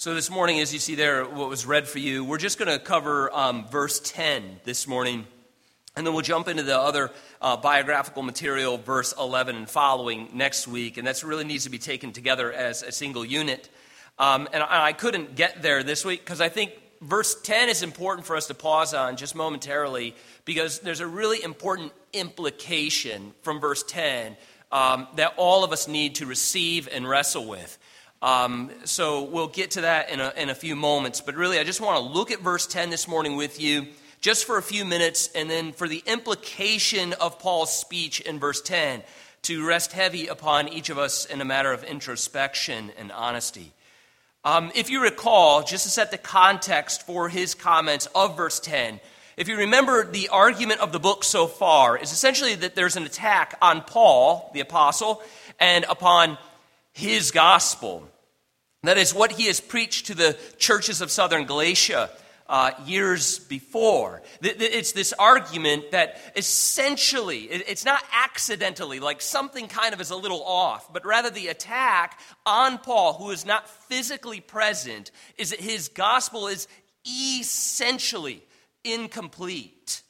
So, this morning, as you see there, what was read for you, we're just going to cover um, verse 10 this morning, and then we'll jump into the other uh, biographical material, verse 11 and following, next week. And that really needs to be taken together as a single unit. Um, and I, I couldn't get there this week because I think verse 10 is important for us to pause on just momentarily because there's a really important implication from verse 10 um, that all of us need to receive and wrestle with. Um, so we'll get to that in a, in a few moments. But really, I just want to look at verse 10 this morning with you just for a few minutes, and then for the implication of Paul's speech in verse 10 to rest heavy upon each of us in a matter of introspection and honesty. Um, if you recall, just to set the context for his comments of verse 10, if you remember, the argument of the book so far is essentially that there's an attack on Paul, the apostle, and upon his gospel. That is what he has preached to the churches of southern Galatia uh, years before. It's this argument that essentially, it's not accidentally, like something kind of is a little off, but rather the attack on Paul, who is not physically present, is that his gospel is essentially incomplete.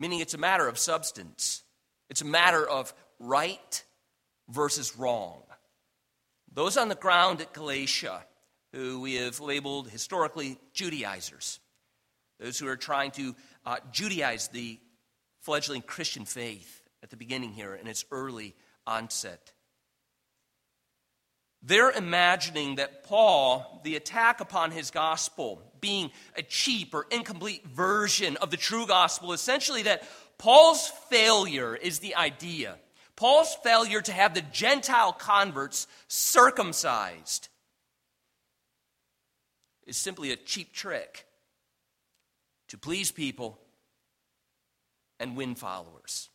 Meaning it's a matter of substance, it's a matter of right versus wrong. Those on the ground at Galatia, who we have labeled historically Judaizers, those who are trying to uh, Judaize the fledgling Christian faith at the beginning here in its early onset. They're imagining that Paul, the attack upon his gospel, being a cheap or incomplete version of the true gospel, essentially that Paul's failure is the idea Paul's failure to have the Gentile converts circumcised is simply a cheap trick to please people and win followers.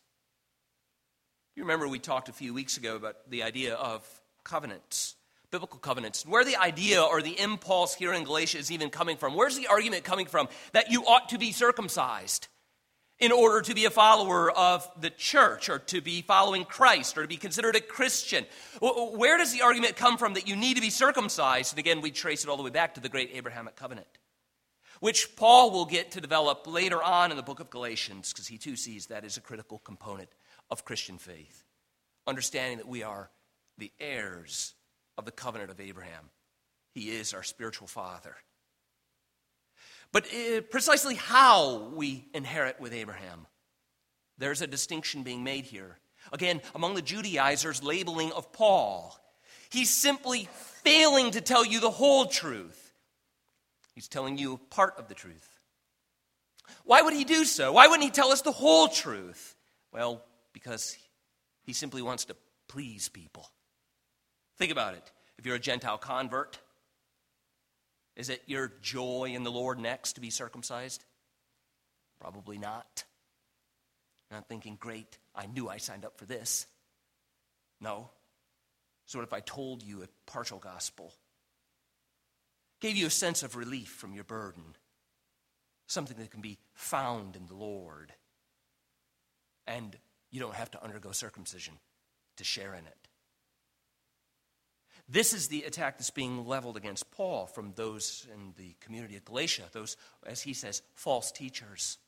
You remember we talked a few weeks ago about the idea of covenants, biblical covenants, where the idea or the impulse here in Galatia is even coming from. Where's the argument coming from that you ought to be circumcised? In order to be a follower of the church or to be following Christ or to be considered a Christian. Where does the argument come from that you need to be circumcised? And again, we trace it all the way back to the great Abrahamic covenant, which Paul will get to develop later on in the book of Galatians because he too sees that as a critical component of Christian faith. Understanding that we are the heirs of the covenant of Abraham, he is our spiritual father. But uh, precisely how we inherit with Abraham, there's a distinction being made here. Again, among the Judaizers' labeling of Paul, he's simply failing to tell you the whole truth. He's telling you part of the truth. Why would he do so? Why wouldn't he tell us the whole truth? Well, because he simply wants to please people. Think about it. If you're a Gentile convert, is it your joy in the Lord next to be circumcised? Probably not. Not thinking, great, I knew I signed up for this. No. So, what if I told you a partial gospel? Gave you a sense of relief from your burden, something that can be found in the Lord. And you don't have to undergo circumcision to share in it. This is the attack that's being leveled against Paul from those in the community of Galatia, those, as he says, false teachers,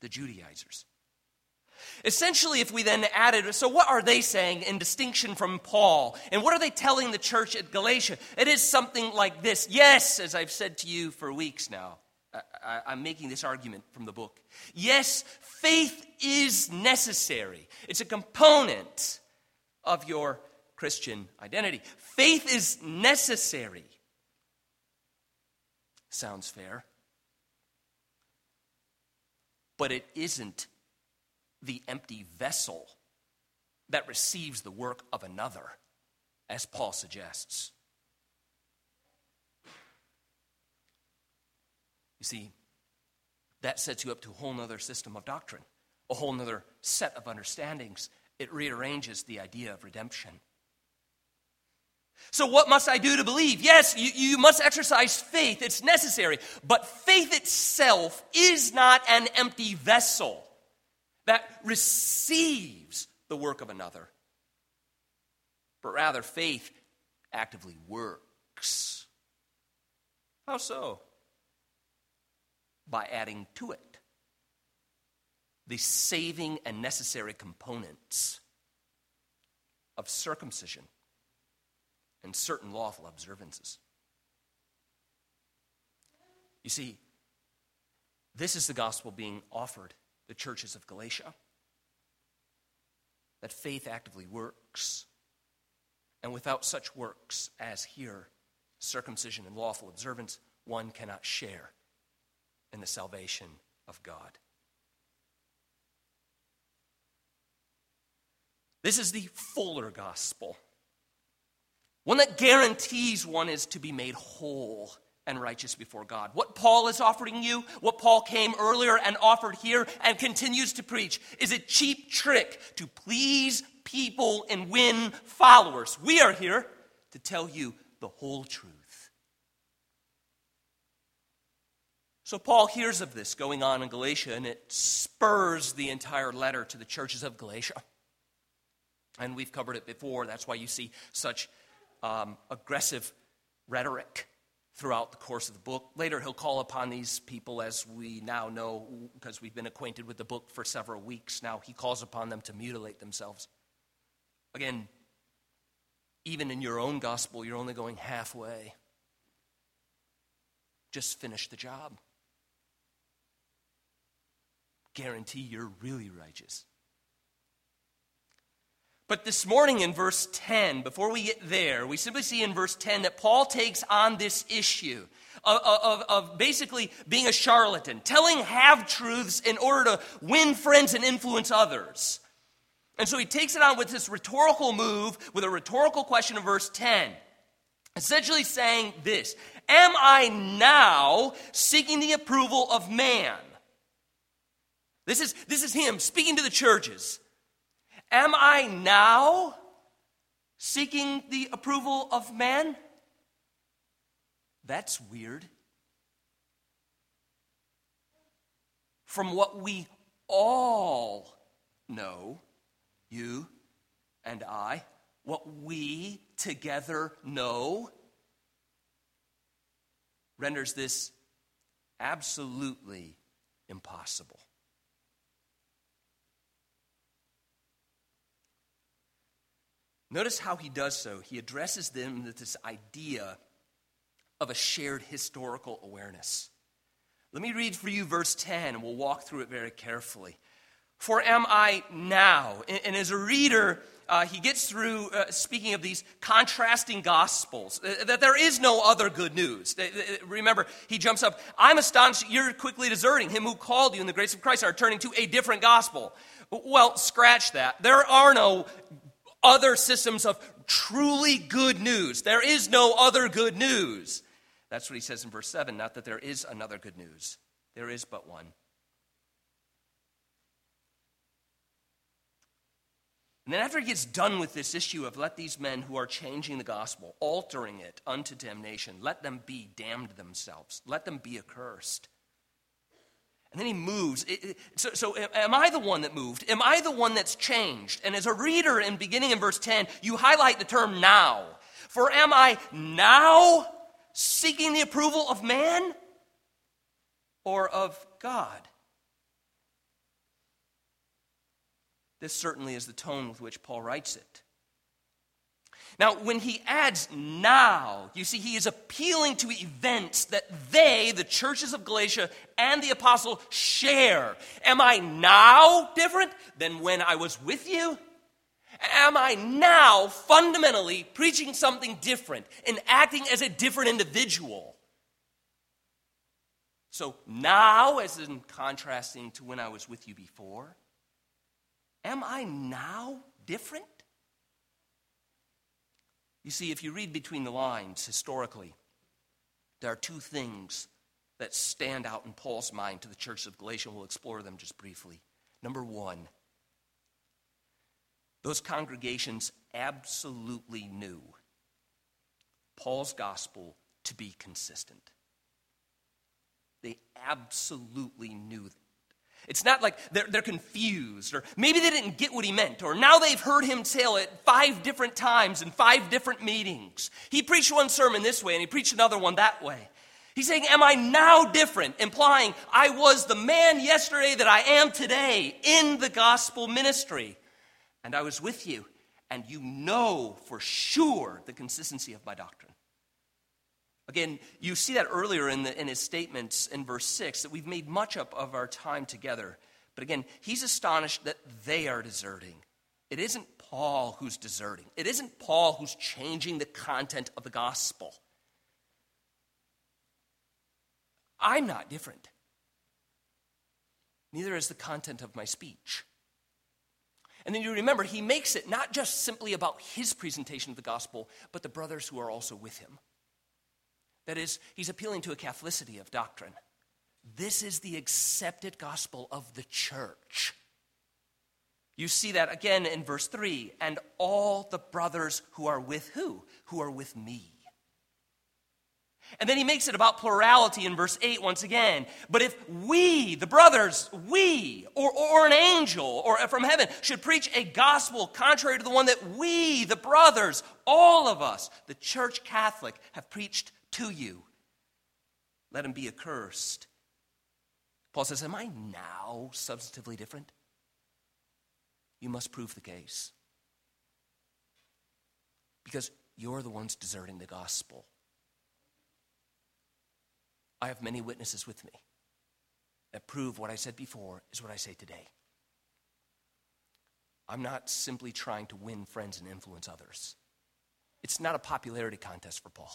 the Judaizers. Essentially, if we then added, so what are they saying in distinction from Paul? And what are they telling the church at Galatia? It is something like this. Yes, as I've said to you for weeks now, I, am making this argument from the book. Yes, faith is necessary, it's a component of your Christian identity. Faith is necessary. Sounds fair. But it isn't the empty vessel that receives the work of another, as Paul suggests. You see, that sets you up to a whole other system of doctrine, a whole other set of understandings. It rearranges the idea of redemption. So, what must I do to believe? Yes, you, you must exercise faith. It's necessary. But faith itself is not an empty vessel that receives the work of another, but rather faith actively works. works. How so? By adding to it the saving and necessary components of circumcision and certain lawful observances. You see, this is the gospel being offered the churches of Galatia that faith actively works. And without such works as here, circumcision and lawful observance, one cannot share in the salvation of God. This is the fuller gospel, one that guarantees one is to be made whole and righteous before God. What Paul is offering you, what Paul came earlier and offered here and continues to preach, is a cheap trick to please people and win followers. We are here to tell you the whole truth. So Paul hears of this going on in Galatia, and it spurs the entire letter to the churches of Galatia. And we've covered it before. That's why you see such um, aggressive rhetoric throughout the course of the book. Later, he'll call upon these people, as we now know, because we've been acquainted with the book for several weeks now. He calls upon them to mutilate themselves. Again, even in your own gospel, you're only going halfway. Just finish the job. Guarantee you're really righteous. But this morning in verse 10, before we get there, we simply see in verse 10 that Paul takes on this issue of, of, of basically being a charlatan, telling half truths in order to win friends and influence others. And so he takes it on with this rhetorical move, with a rhetorical question in verse 10. Essentially saying this Am I now seeking the approval of man? This is, this is him speaking to the churches. Am I now seeking the approval of man? That's weird. From what we all know, you and I, what we together know, renders this absolutely impossible. Notice how he does so. He addresses them with this idea of a shared historical awareness. Let me read for you verse 10, and we'll walk through it very carefully. For am I now? And, as a reader, uh, he gets through uh, speaking of these contrasting gospels, uh, that there is no other good news. Remember, he jumps up, I'm astonished you're quickly deserting him who called you in the grace of Christ, are turning to a different gospel. Well, scratch that. There are no other systems of truly good news. There is no other good news. That's what he says in verse 7 not that there is another good news, there is but one. And then, after he gets done with this issue of let these men who are changing the gospel, altering it unto damnation, let them be damned themselves, let them be accursed. And then he moves. So, so, am I the one that moved? Am I the one that's changed? And as a reader, in beginning in verse 10, you highlight the term now. For am I now seeking the approval of man or of God? This certainly is the tone with which Paul writes it. Now, when he adds now, you see, he is appealing to events that they, the churches of Galatia and the apostle, share. Am I now different than when I was with you? Am I now fundamentally preaching something different and acting as a different individual? So now, as in contrasting to when I was with you before, am I now different? You see, if you read between the lines historically, there are two things that stand out in Paul's mind to the church of Galatia. We'll explore them just briefly. Number one, those congregations absolutely knew Paul's gospel to be consistent. They absolutely knew that. It's not like they're, they're confused, or maybe they didn't get what he meant, or now they've heard him tell it five different times in five different meetings. He preached one sermon this way, and he preached another one that way. He's saying, Am I now different? Implying, I was the man yesterday that I am today in the gospel ministry. And I was with you, and you know for sure the consistency of my doctrine. Again, you see that earlier in, the, in his statements in verse 6 that we've made much up of our time together. But again, he's astonished that they are deserting. It isn't Paul who's deserting, it isn't Paul who's changing the content of the gospel. I'm not different. Neither is the content of my speech. And then you remember, he makes it not just simply about his presentation of the gospel, but the brothers who are also with him. That is, he's appealing to a Catholicity of doctrine. This is the accepted gospel of the church. You see that again in verse 3 and all the brothers who are with who? Who are with me. And then he makes it about plurality in verse 8 once again. But if we, the brothers, we, or, or an angel or from heaven, should preach a gospel contrary to the one that we, the brothers, all of us, the church Catholic, have preached to you. Let him be accursed. Paul says, Am I now substantively different? You must prove the case. Because you're the ones deserting the gospel. I have many witnesses with me that prove what I said before is what I say today. I'm not simply trying to win friends and influence others. It's not a popularity contest for Paul.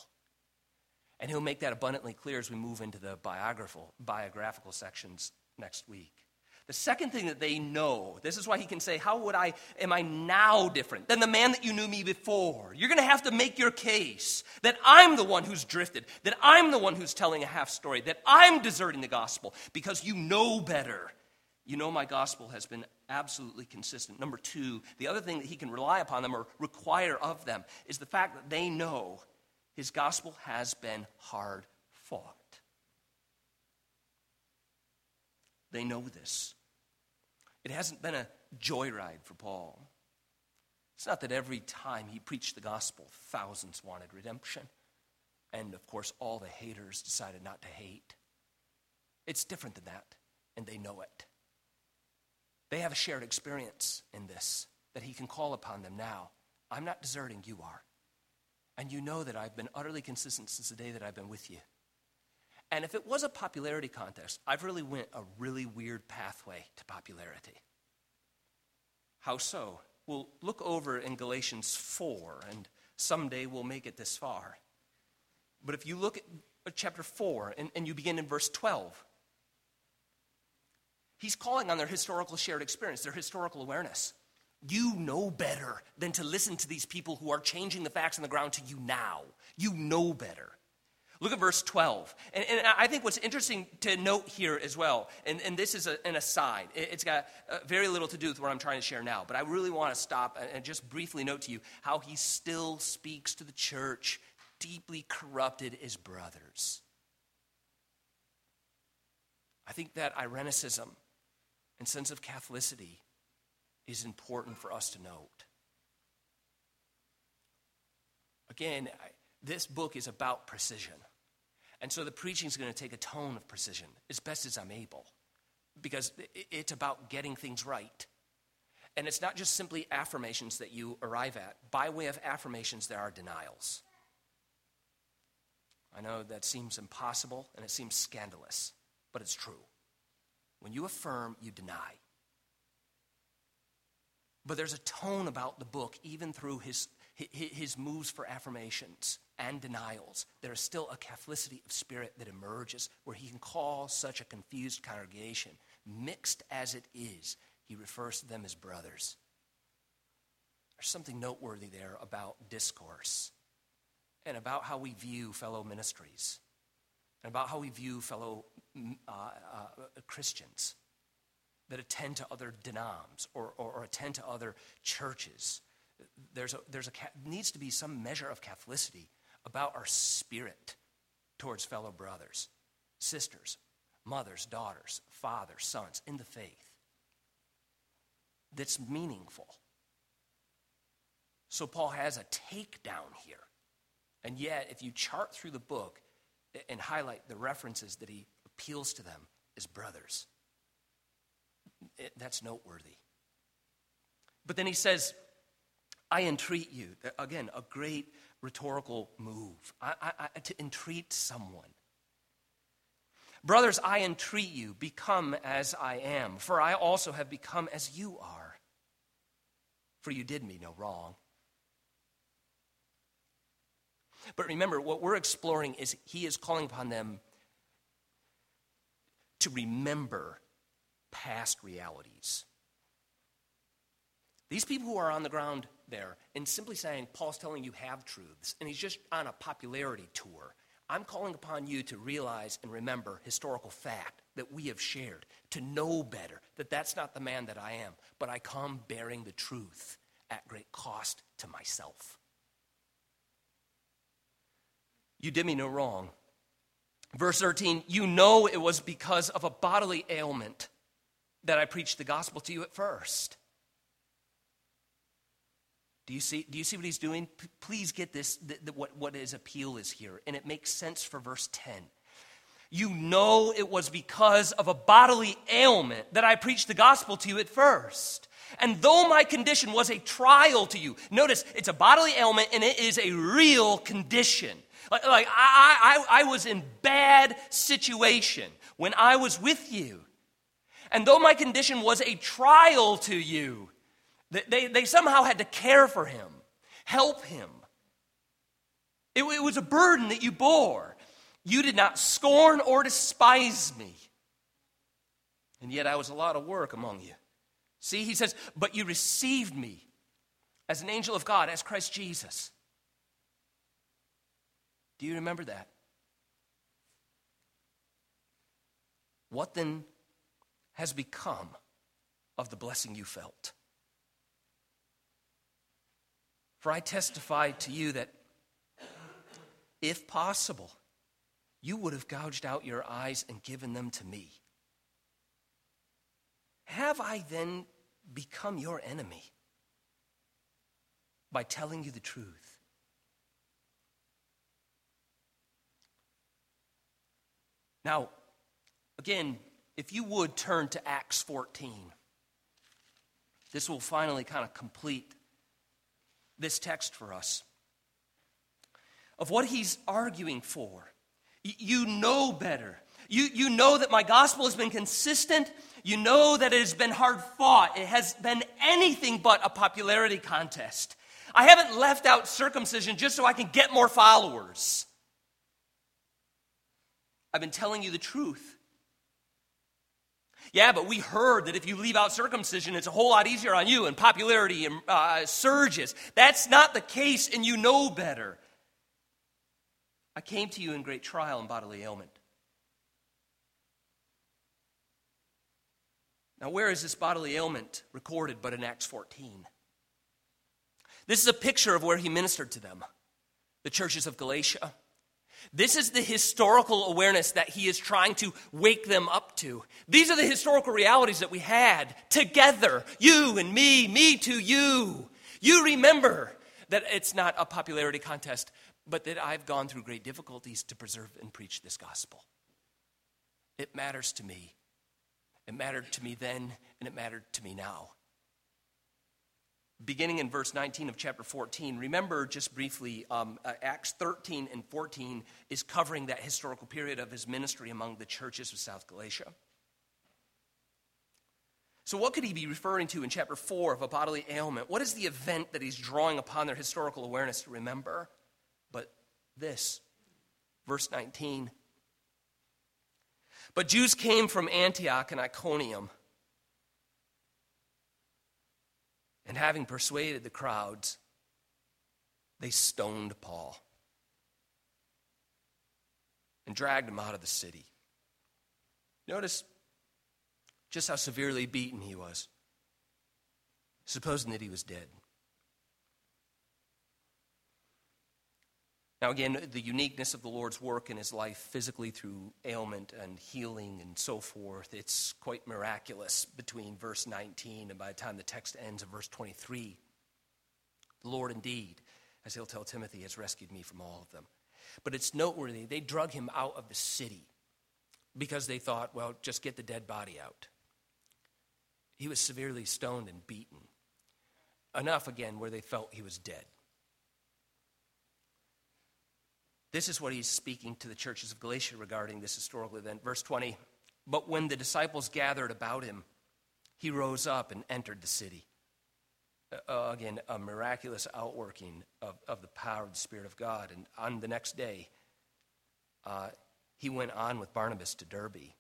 And he'll make that abundantly clear as we move into the biographical, biographical sections next week. The second thing that they know, this is why he can say, How would I, am I now different than the man that you knew me before? You're going to have to make your case that I'm the one who's drifted, that I'm the one who's telling a half story, that I'm deserting the gospel because you know better. You know my gospel has been absolutely consistent. Number two, the other thing that he can rely upon them or require of them is the fact that they know his gospel has been hard fought. They know this. It hasn't been a joyride for Paul. It's not that every time he preached the gospel, thousands wanted redemption. And of course, all the haters decided not to hate. It's different than that, and they know it. They have a shared experience in this that he can call upon them now. I'm not deserting, you are. And you know that I've been utterly consistent since the day that I've been with you. And if it was a popularity contest, I've really went a really weird pathway to popularity. How so? Well, look over in Galatians 4, and someday we'll make it this far. But if you look at uh, chapter 4 and, and you begin in verse 12, he's calling on their historical shared experience, their historical awareness. You know better than to listen to these people who are changing the facts on the ground to you now. You know better. Look at verse 12. And, and, I think what's interesting to note here as well, and, and this is a, an aside, it's got uh, very little to do with what I'm trying to share now, but I really want to stop and just briefly note to you how he still speaks to the church deeply corrupted as brothers. I think that Irenicism and sense of Catholicity is important for us to note. Again, this book is about precision. And so the preaching is going to take a tone of precision as best as I'm able because it's about getting things right. And it's not just simply affirmations that you arrive at. By way of affirmations, there are denials. I know that seems impossible and it seems scandalous, but it's true. When you affirm, you deny. But there's a tone about the book, even through his, his moves for affirmations and denials. There is still a Catholicity of spirit that emerges where he can call such a confused congregation, mixed as it is, he refers to them as brothers. There's something noteworthy there about discourse and about how we view fellow ministries and about how we view fellow mm, uh, uh, Christians that attend to other denoms or, or, or attend to other churches. There's a, there's a, needs to be some measure of Catholicity about our spirit towards fellow brothers, sisters, mothers, daughters, fathers, sons in the faith that's meaningful. So Paul has a takedown here. And yet, if you chart through the book and highlight the references that he appeals to them as brothers, it, that's noteworthy. But then he says, I entreat you. Again, a great rhetorical move. I, I, I, to entreat someone. Brothers, I entreat you, become as I am, for I also have become as you are. For you did me no wrong. But remember, what we're exploring is he is calling upon them to remember past realities. These people who are on the ground there, and simply saying, Paul's telling you have truths, and he's just on a popularity tour. I'm calling upon you to realize and remember historical fact that we have shared, to know better that that's not the man that I am, but I come bearing the truth at great cost to myself. You did me no wrong. Verse 13, you know it was because of a bodily ailment that I preached the gospel to you at first. Do you see, do you see what he's doing? P- please get this, what, what his appeal is here. And it makes sense for verse 10. You know it was because of a bodily ailment that I preached the gospel to you at first. And though my condition was a trial to you, notice it's a bodily ailment and it is a real condition. Like, like I, I, I was in bad situation when I was with you. And though my condition was a trial to you, they, they somehow had to care for him, help him. It, it was a burden that you bore. You did not scorn or despise me. And yet I was a lot of work among you. See, he says, but you received me as an angel of God, as Christ Jesus. Do you remember that? What then has become of the blessing you felt? For I testify to you that if possible, you would have gouged out your eyes and given them to me. Have I then become your enemy by telling you the truth? Now, again, if you would turn to Acts 14, this will finally kind of complete this text for us of what he's arguing for. You know better. You, you know that my gospel has been consistent. You know that it has been hard fought. It has been anything but a popularity contest. I haven't left out circumcision just so I can get more followers. I've been telling you the truth. Yeah, but we heard that if you leave out circumcision, it's a whole lot easier on you and popularity uh, surges. That's not the case, and you know better. I came to you in great trial and bodily ailment. Now, where is this bodily ailment recorded but in Acts 14? This is a picture of where he ministered to them, the churches of Galatia. This is the historical awareness that he is trying to wake them up to. These are the historical realities that we had together, you and me, me to you. You remember that it's not a popularity contest, but that I've gone through great difficulties to preserve and preach this gospel. It matters to me. It mattered to me then, and it mattered to me now beginning in verse 19 of chapter 14. Remember, just briefly, um, uh, Acts 13 and 14 is covering that historical period of his ministry among the churches of South Galatia. So, what could he be referring to in chapter 4 of a bodily ailment? What is the event that he's drawing upon their historical awareness to remember? But this, verse 19. But Jews came from Antioch and Iconium And having persuaded the crowds, they stoned Paul and dragged him out of the city. Notice just how severely beaten he was, supposing that he was dead. Now, again, the uniqueness of the Lord's work in his life, physically through ailment and healing and so forth, it's quite miraculous between verse 19 and by the time the text ends at verse 23. The Lord indeed, as he'll tell Timothy, has rescued me from all of them. But it's noteworthy, they drug him out of the city because they thought, well, just get the dead body out. He was severely stoned and beaten. Enough, again, where they felt he was dead. This is what he's speaking to the churches of Galatia regarding this historical event. Verse 20 But when the disciples gathered about him, he rose up and entered the city. Uh, again, a miraculous outworking of, of the power of the Spirit of God. And on the next day, uh, he went on with Barnabas to Derbe.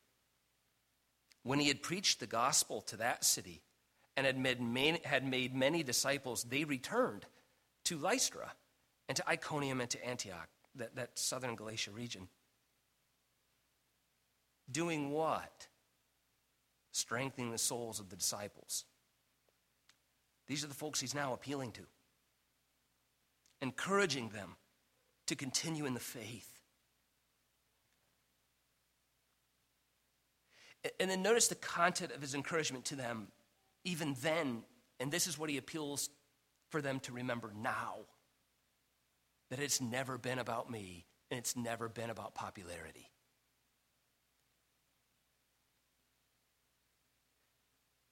When he had preached the gospel to that city and had made had made many disciples, they returned to Lystra and to Iconium and to Antioch, that, that southern Galatia region. Doing what? Strengthening the souls of the disciples. These are the folks he's now appealing to, encouraging them to continue in the faith. And then notice the content of his encouragement to them, even then, and this is what he appeals for them to remember now that it's never been about me and it's never been about popularity.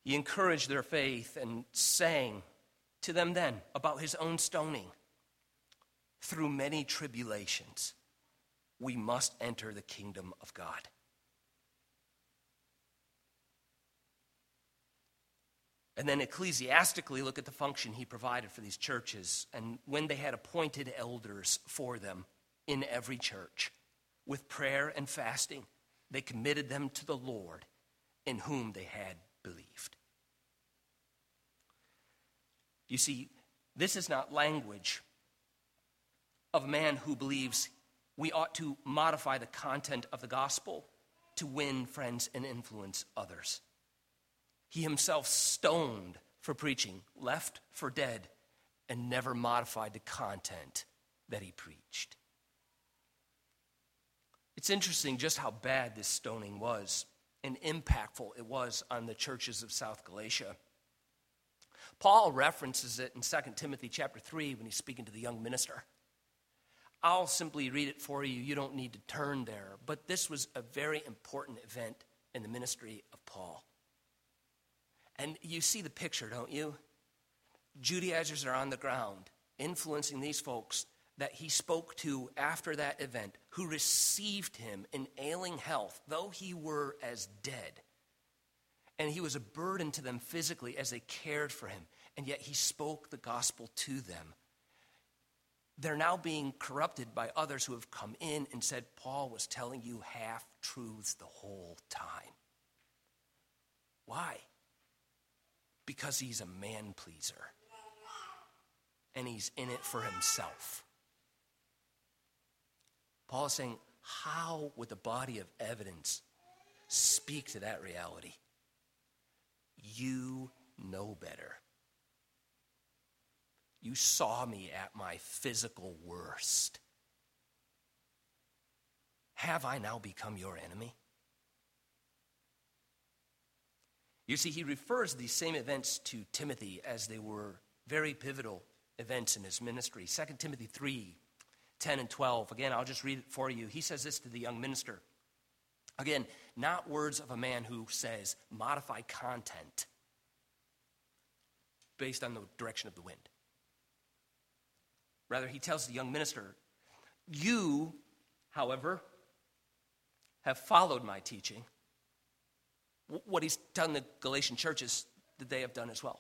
He encouraged their faith and sang to them then about his own stoning. Through many tribulations, we must enter the kingdom of God. And then ecclesiastically, look at the function he provided for these churches and when they had appointed elders for them in every church. With prayer and fasting, they committed them to the Lord in whom they had believed. You see, this is not language of a man who believes we ought to modify the content of the gospel to win friends and influence others. He himself stoned for preaching, left for dead, and never modified the content that he preached. It's interesting just how bad this stoning was and impactful it was on the churches of South Galatia. Paul references it in 2 Timothy chapter 3 when he's speaking to the young minister. I'll simply read it for you. You don't need to turn there. But this was a very important event in the ministry of Paul. And you see the picture, don't you? Judaizers are on the ground influencing these folks that he spoke to after that event, who received him in ailing health, though he were as dead. And he was a burden to them physically as they cared for him, and yet he spoke the gospel to them. They're now being corrupted by others who have come in and said, Paul was telling you half truths the whole time. Why? Because he's a man pleaser and he's in it for himself. Paul is saying, How would the body of evidence speak to that reality? You know better. You saw me at my physical worst. Have I now become your enemy? You see, he refers these same events to Timothy as they were very pivotal events in his ministry. 2 Timothy 3 10 and 12. Again, I'll just read it for you. He says this to the young minister. Again, not words of a man who says, modify content based on the direction of the wind. Rather, he tells the young minister, You, however, have followed my teaching what he's done the Galatian churches that they have done as well.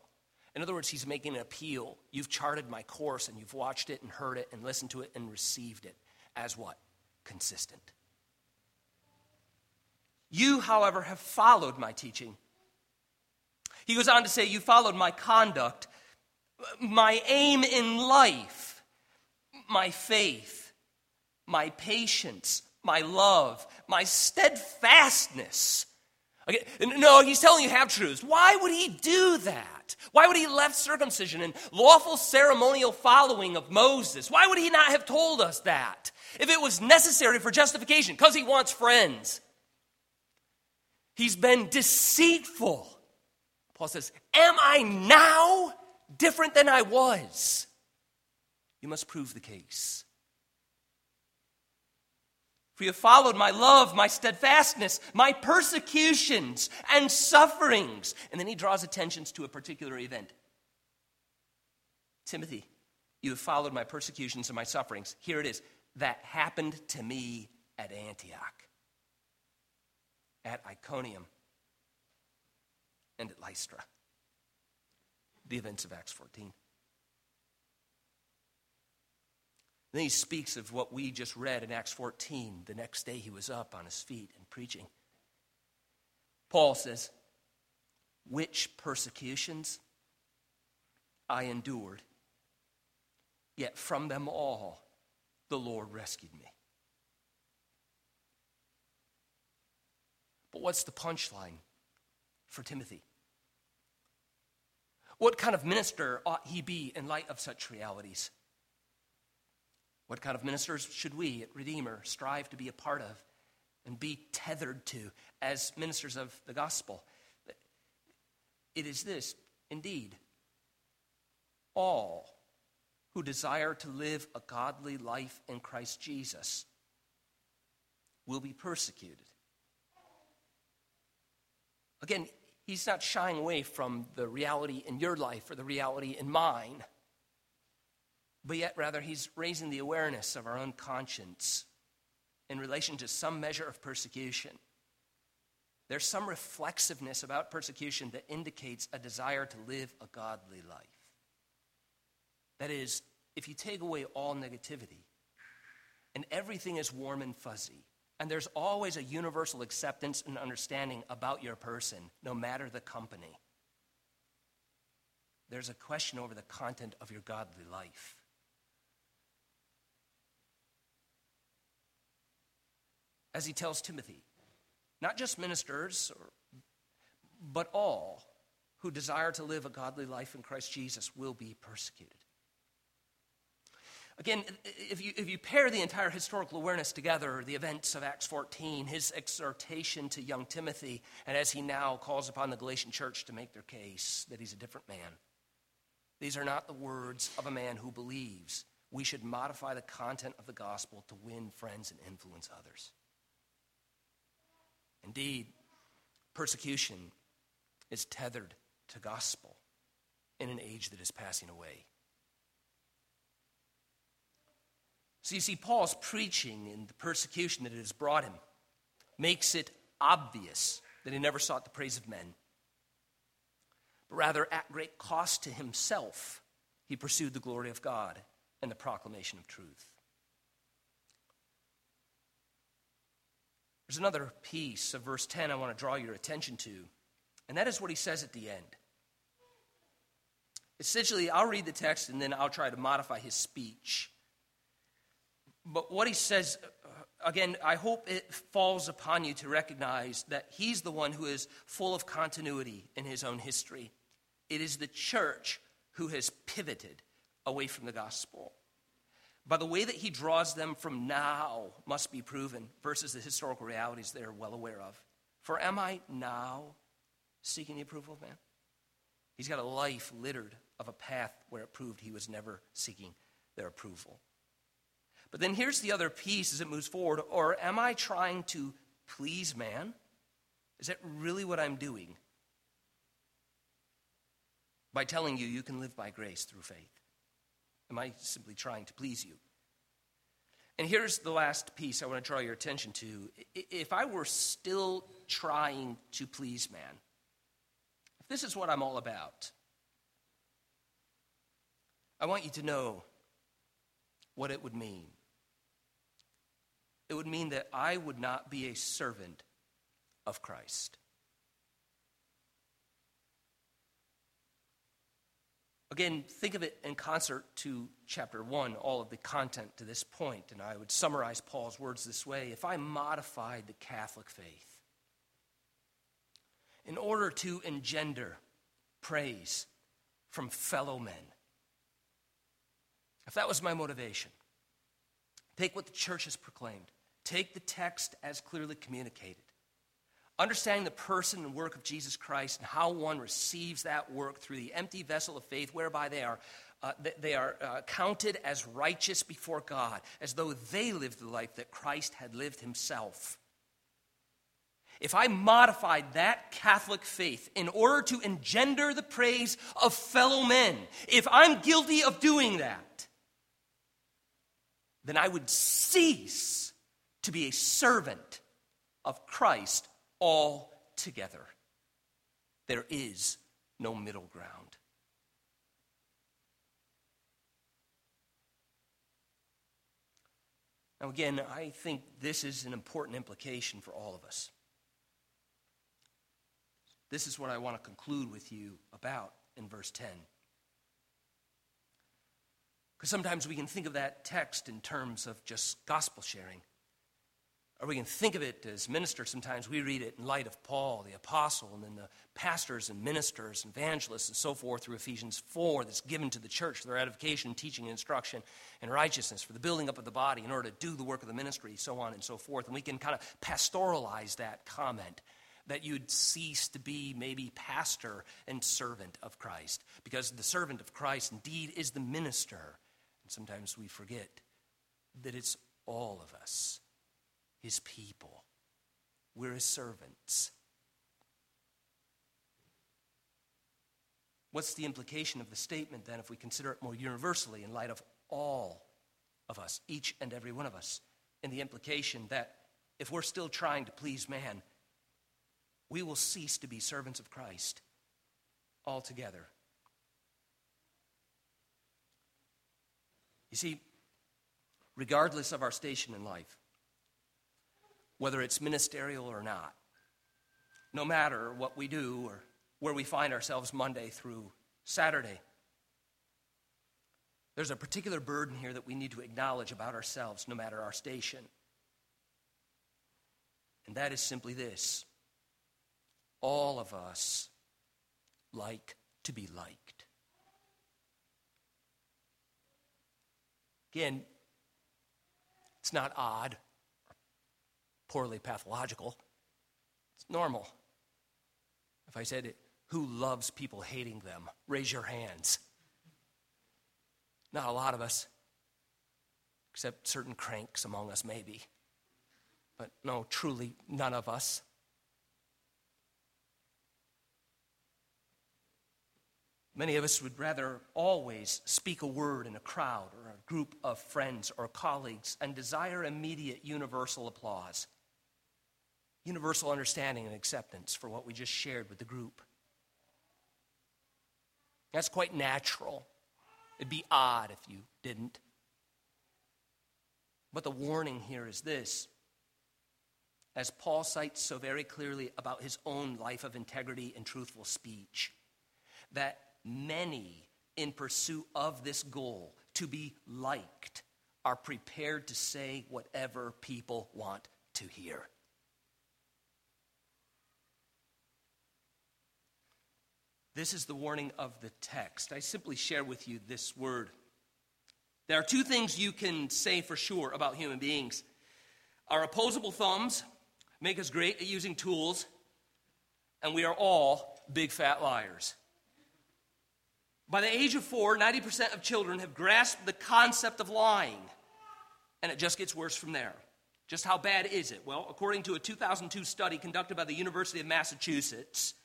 In other words, he's making an appeal. You've charted my course and you've watched it and heard it and listened to it and received it as what? Consistent. You, however, have followed my teaching. He goes on to say, You followed my conduct, my aim in life, my faith, my patience, my love, my steadfastness Okay, no, he's telling you half truths. Why would he do that? Why would he left circumcision and lawful ceremonial following of Moses? Why would he not have told us that? If it was necessary for justification, because he wants friends. He's been deceitful. Paul says, Am I now different than I was? You must prove the case. For you have followed my love, my steadfastness, my persecutions and sufferings. And then he draws attentions to a particular event. Timothy, you have followed my persecutions and my sufferings. Here it is. That happened to me at Antioch, at Iconium, and at Lystra. The events of Acts 14. Then he speaks of what we just read in Acts 14. The next day he was up on his feet and preaching. Paul says, Which persecutions I endured, yet from them all the Lord rescued me. But what's the punchline for Timothy? What kind of minister ought he be in light of such realities? What kind of ministers should we at Redeemer strive to be a part of and be tethered to as ministers of the gospel? It is this, indeed, all who desire to live a godly life in Christ Jesus will be persecuted. Again, he's not shying away from the reality in your life or the reality in mine but yet rather he's raising the awareness of our own conscience in relation to some measure of persecution. There's some reflexiveness about persecution that indicates a desire to live a godly life. That is, if you take away all negativity and everything is warm and fuzzy, and there's always a universal acceptance and understanding about your person, no matter the company, there's a question over the content of your godly life. As he tells Timothy. Not just ministers, but all who desire to live a godly life in Christ Jesus will be persecuted. Again, if you, if you pair the entire historical awareness together, the events of Acts 14, his exhortation to young Timothy, and as he now calls upon the Galatian church to make their case that he's a different man, these are not the words of a man who believes we should modify the content of the gospel to win friends and influence others. Indeed, persecution is tethered to gospel in an age that is passing away. So you see, Paul's preaching and the persecution that it has brought him makes it obvious that he never sought the praise of men, but rather at great cost to himself, he pursued the glory of God and the proclamation of truth. There's another piece of verse 10 I want to draw your attention to, and that is what he says at the end. Essentially, I'll read the text and then I'll try to modify his speech. But what he says, uh, again, I hope it falls upon you to recognize that he's the one who is full of continuity in his own history. It is the church who has pivoted away from the gospel by the way that he draws them from now must be proven versus the historical realities they're well aware of. For am I now seeking the approval of man? He's got a life littered of a path where it proved he was never seeking their approval. But then here's the other piece as it moves forward. Or am I trying to please man? Is that really what I'm doing? By telling you you can live by grace through faith. Am I simply trying to please you? And here's the last piece I want to draw your attention to. If I were still trying to please man, if this is what I'm all about, I want you to know what it would mean. It would mean that I would not be a servant of Christ. Again, think of it in concert to chapter 1, all of the content to this point, and I would summarize Paul's words this way If I modified the Catholic faith in order to engender praise from fellow men. If that was my motivation, take what the church has proclaimed, take the text as clearly communicated. Understanding the person and work of Jesus Christ and how one receives that work through the empty vessel of faith, whereby they are, uh, they are uh, counted as righteous before God, as though they lived the life that Christ had lived himself. If I modified that Catholic faith in order to engender the praise of fellow men, if I'm guilty of doing that, then I would cease to be a servant of Christ altogether. There is no middle ground. Now, again, I think this is an important implication for all of us. This is what I want to conclude with you about in verse 10. Because sometimes we can think of that text in terms of just gospel sharing. Or we can think of it as ministers. Sometimes we read it in light of Paul, the apostle, and then the pastors and ministers and evangelists and so forth through Ephesians 4 that's given to the church for their edification, teaching, and instruction, and righteousness, for the building up of the body in order to do the work of the ministry, so on and so forth. And we can kind of pastoralize that comment that you'd cease to be maybe pastor and servant of Christ. Because the servant of Christ indeed is the minister. And sometimes we forget that it's all of us, his people. We're his servants. What's the implication of the statement then if we consider it more universally in light of all of us, each and every one of us? And the implication that if we're still trying to please man, we will cease to be servants of Christ altogether. You see, regardless of our station in life, whether it's ministerial or not, no matter what we do or where we find ourselves Monday through Saturday, there's a particular burden here that we need to acknowledge about ourselves, no matter our station. And that is simply this all of us like to be liked. Again, it's not odd poorly pathological. It's normal. If I said, it, Who loves people hating them? Raise your hands. Not a lot of us, except certain cranks among us, maybe. But no, truly, none of us. Many of us would rather always speak a word in a crowd or a group of friends or colleagues and desire immediate universal applause, universal understanding and acceptance for what we just shared with the group. That's quite natural. It'd be odd if you didn't. But the warning here is this. As Paul cites so very clearly about his own life of integrity and truthful speech, that many in pursuit of this goal, to be liked, are prepared to say whatever people want to hear. This is the warning of the text. I simply share with you this word. There are two things you can say for sure about human beings our opposable thumbs make us great at using tools, and we are all big fat liars. By the age of four, 90% of children have grasped the concept of lying, and it just gets worse from there. Just how bad is it? Well, according to a 2002 study conducted by the University of Massachusetts,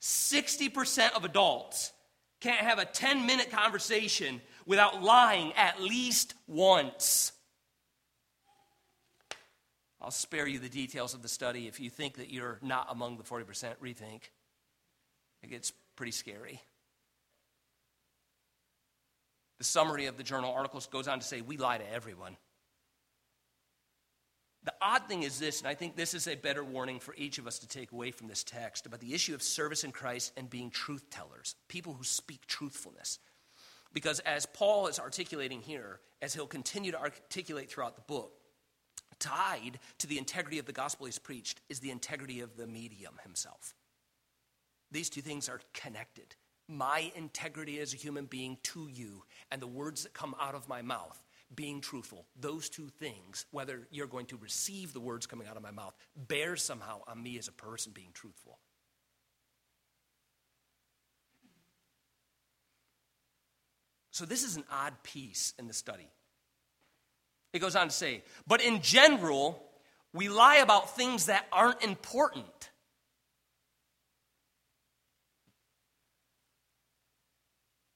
60% of adults can't have a 10 minute conversation without lying at least once. I'll spare you the details of the study if you think that you're not among the 40% rethink. It gets pretty scary. The summary of the journal articles goes on to say, We lie to everyone. The odd thing is this, and I think this is a better warning for each of us to take away from this text about the issue of service in Christ and being truth tellers, people who speak truthfulness. Because as Paul is articulating here, as he'll continue to articulate throughout the book, tied to the integrity of the gospel he's preached is the integrity of the medium himself. These two things are connected. My integrity as a human being to you, and the words that come out of my mouth, being truthful, those two things, whether you're going to receive the words coming out of my mouth, bear somehow on me as a person being truthful. So, this is an odd piece in the study. It goes on to say, but in general, we lie about things that aren't important.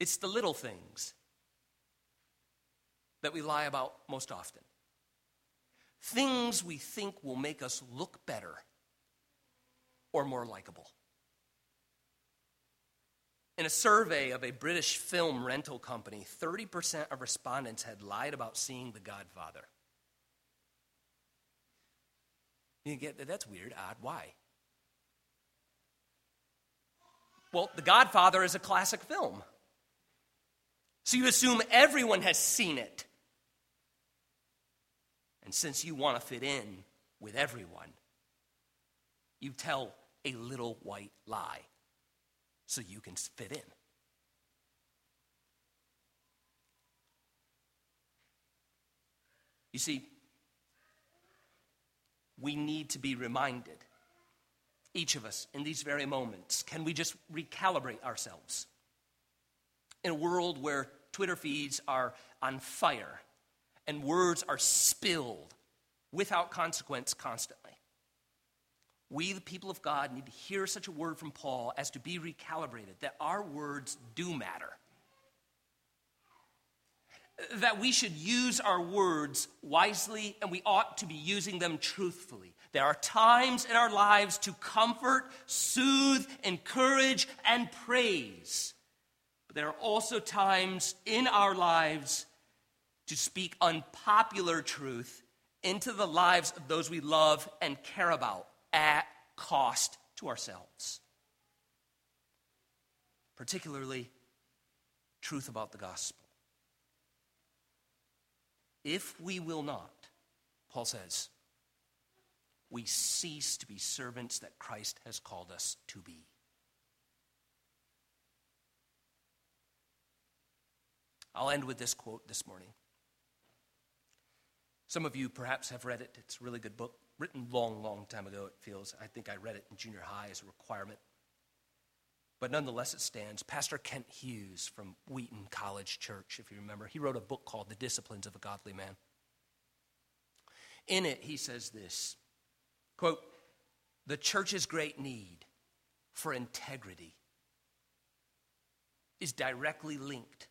It's the little things that we lie about most often. Things we think will make us look better or more likable. In a survey of a British film rental company, 30% of respondents had lied about seeing The Godfather. You get that? That's weird, odd. Why? Well, The Godfather is a classic film. So you assume everyone has seen it. And since you want to fit in with everyone, you tell a little white lie so you can fit in. You see, we need to be reminded, each of us, in these very moments. Can we just recalibrate ourselves? In a world where Twitter feeds are on fire and words are spilled without consequence constantly we, the people of God, need to hear such a word from Paul as to be recalibrated, that our words do matter. That we should use our words wisely and we ought to be using them truthfully. There are times in our lives to comfort, soothe, encourage, and praise. But there are also times in our lives to speak unpopular truth into the lives of those we love and care about at cost to ourselves. Particularly, truth about the gospel. If we will not, Paul says, we cease to be servants that Christ has called us to be. I'll end with this quote this morning. Some of you perhaps have read it. It's a really good book written long, long time ago, it feels. I think I read it in junior high as a requirement. But nonetheless, it stands. Pastor Kent Hughes from Wheaton College Church, if you remember, he wrote a book called The Disciplines of a Godly Man. In it, he says this quote, The church's great need for integrity is directly linked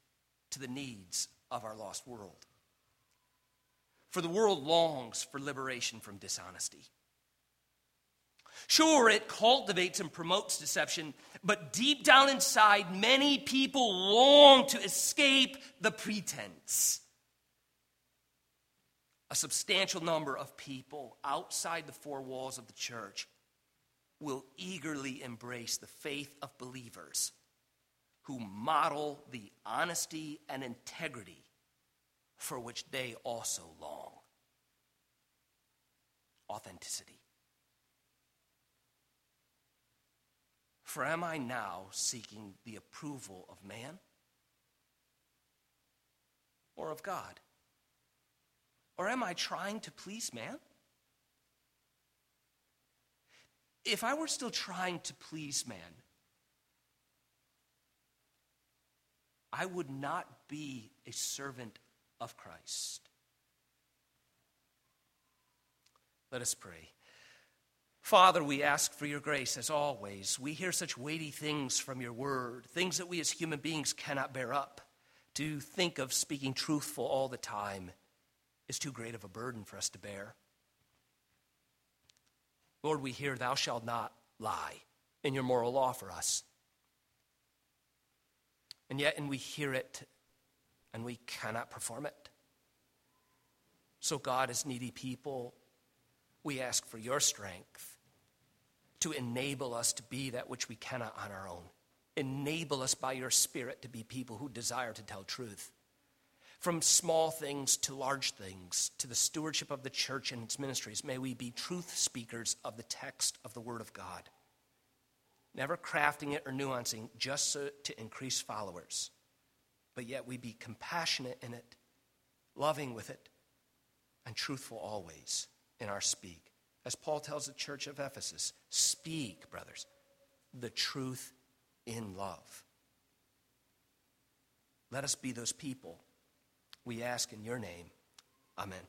to the needs of our lost world. For the world longs for liberation from dishonesty. Sure, it cultivates and promotes deception, but deep down inside, many people long to escape the pretense. A substantial number of people outside the four walls of the church will eagerly embrace the faith of believers who model the honesty and integrity for which they also long authenticity. For am I now seeking the approval of man or of God? Or am I trying to please man? If I were still trying to please man, I would not be a servant of Christ. Let us pray. Father, we ask for your grace as always. We hear such weighty things from your word, things that we as human beings cannot bear up. To think of speaking truthful all the time is too great of a burden for us to bear. Lord, we hear, Thou shalt not lie in your moral law for us. And yet, and we hear it and we cannot perform it. So, God, as needy people, we ask for your strength to enable us to be that which we cannot on our own. Enable us by your Spirit to be people who desire to tell truth. From small things to large things, to the stewardship of the church and its ministries, may we be truth speakers of the text of the Word of God. never crafting it or nuancing just so, to increase followers. But yet we be compassionate in it, loving with it, and truthful always in our speak. As Paul tells the church of Ephesus, speak, brothers, the truth in love. Let us be those people. We ask in your name. Amen.